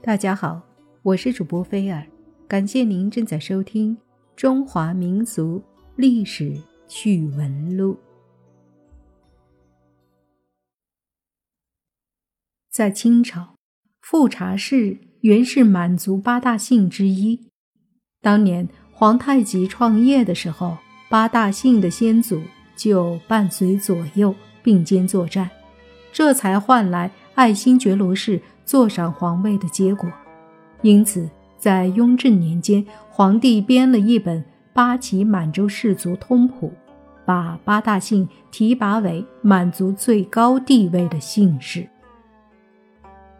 大家好，我是主播菲尔，感谢您正在收听《中华民族历史趣闻录》。在清朝，富察氏原是满族八大姓之一。当年皇太极创业的时候，八大姓的先祖就伴随左右并肩作战，这才换来爱新觉罗氏。坐上皇位的结果，因此在雍正年间，皇帝编了一本《八旗满洲氏族通谱》，把八大姓提拔为满族最高地位的姓氏。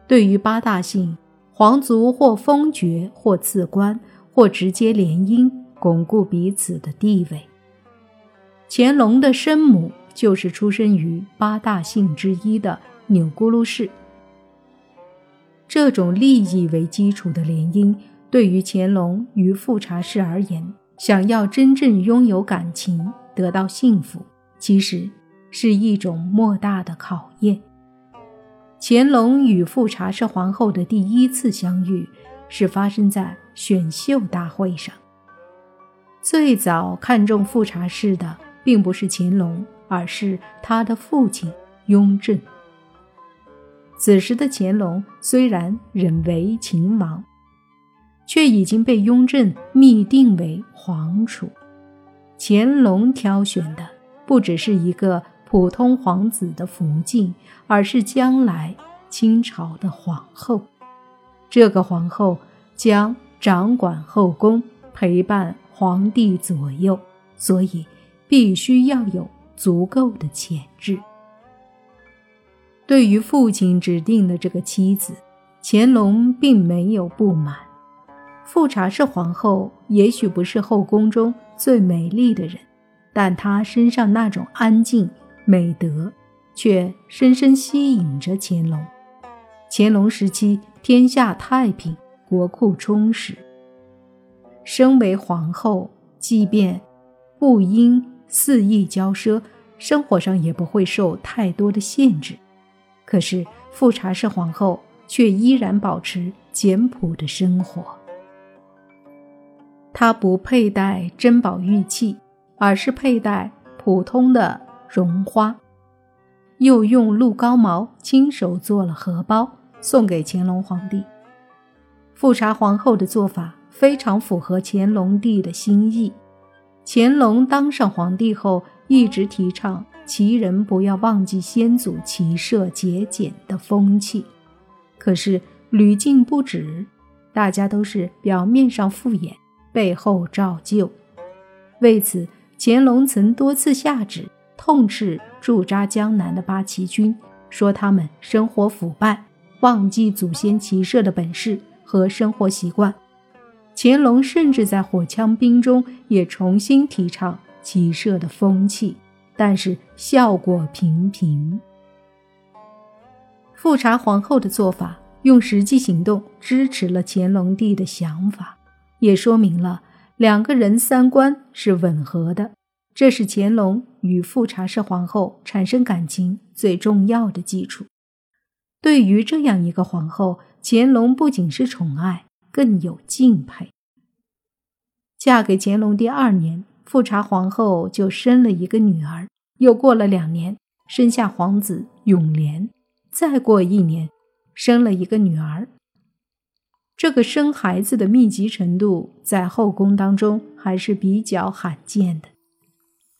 对于八大姓，皇族或封爵，或赐官，或直接联姻，巩固彼此的地位。乾隆的生母就是出生于八大姓之一的钮钴禄氏。这种利益为基础的联姻，对于乾隆与富察氏而言，想要真正拥有感情、得到幸福，其实是一种莫大的考验。乾隆与富察氏皇后的第一次相遇，是发生在选秀大会上。最早看中富察氏的，并不是乾隆，而是他的父亲雍正。此时的乾隆虽然仍为秦王，却已经被雍正密定为皇储。乾隆挑选的不只是一个普通皇子的福晋，而是将来清朝的皇后。这个皇后将掌管后宫，陪伴皇帝左右，所以必须要有足够的潜质。对于父亲指定的这个妻子，乾隆并没有不满。富察氏皇后也许不是后宫中最美丽的人，但她身上那种安静美德，却深深吸引着乾隆。乾隆时期，天下太平，国库充实。身为皇后，即便不应肆意骄奢，生活上也不会受太多的限制。可是富察氏皇后却依然保持简朴的生活。她不佩戴珍宝玉器，而是佩戴普通的绒花，又用鹿羔毛亲手做了荷包送给乾隆皇帝。富察皇后的做法非常符合乾隆帝的心意。乾隆当上皇帝后，一直提倡。旗人不要忘记先祖骑射节俭的风气，可是屡禁不止，大家都是表面上敷衍，背后照旧。为此，乾隆曾多次下旨痛斥驻扎江南的八旗军，说他们生活腐败，忘记祖先骑射的本事和生活习惯。乾隆甚至在火枪兵中也重新提倡骑射的风气。但是效果平平。富察皇后的做法，用实际行动支持了乾隆帝的想法，也说明了两个人三观是吻合的。这是乾隆与富察氏皇后产生感情最重要的基础。对于这样一个皇后，乾隆不仅是宠爱，更有敬佩。嫁给乾隆第二年。富察皇后就生了一个女儿，又过了两年，生下皇子永琏，再过一年，生了一个女儿。这个生孩子的密集程度，在后宫当中还是比较罕见的。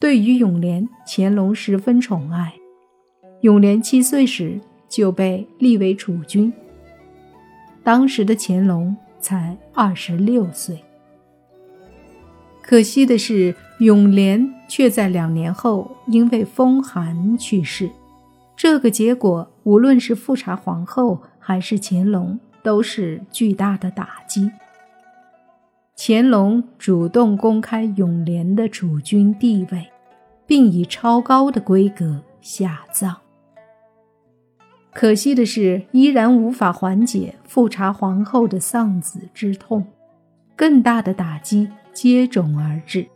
对于永琏，乾隆十分宠爱。永琏七岁时就被立为储君，当时的乾隆才二十六岁。可惜的是，永琏却在两年后因为风寒去世。这个结果，无论是富察皇后还是乾隆，都是巨大的打击。乾隆主动公开永琏的储君地位，并以超高的规格下葬。可惜的是，依然无法缓解富察皇后的丧子之痛。更大的打击。接踵而至。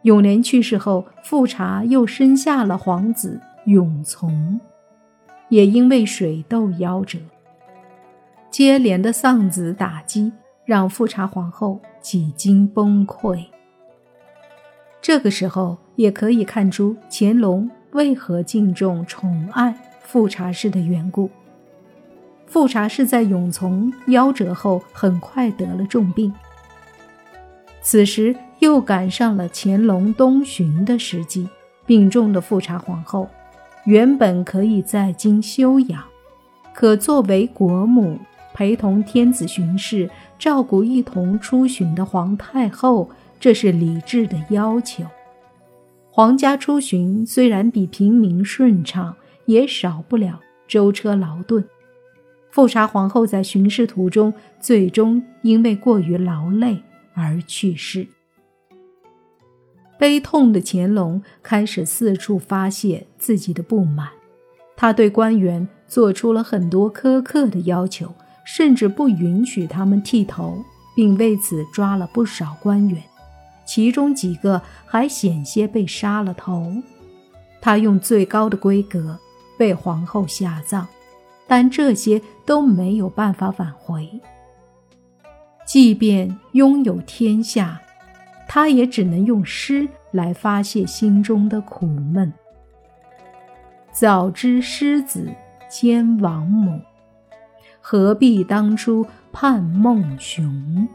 永琏去世后，富察又生下了皇子永从，也因为水痘夭折。接连的丧子打击让富察皇后几经崩溃。这个时候也可以看出乾隆为何敬重宠爱富察氏的缘故。富察氏在永从夭折后，很快得了重病。此时又赶上了乾隆东巡的时机，病重的富察皇后原本可以在京休养，可作为国母陪同天子巡视，照顾一同出巡的皇太后，这是礼制的要求。皇家出巡虽然比平民顺畅，也少不了舟车劳顿。富察皇后在巡视途中，最终因为过于劳累而去世。悲痛的乾隆开始四处发泄自己的不满，他对官员做出了很多苛刻的要求，甚至不允许他们剃头，并为此抓了不少官员，其中几个还险些被杀了头。他用最高的规格为皇后下葬。但这些都没有办法挽回。即便拥有天下，他也只能用诗来发泄心中的苦闷。早知狮子兼王母，何必当初盼孟雄？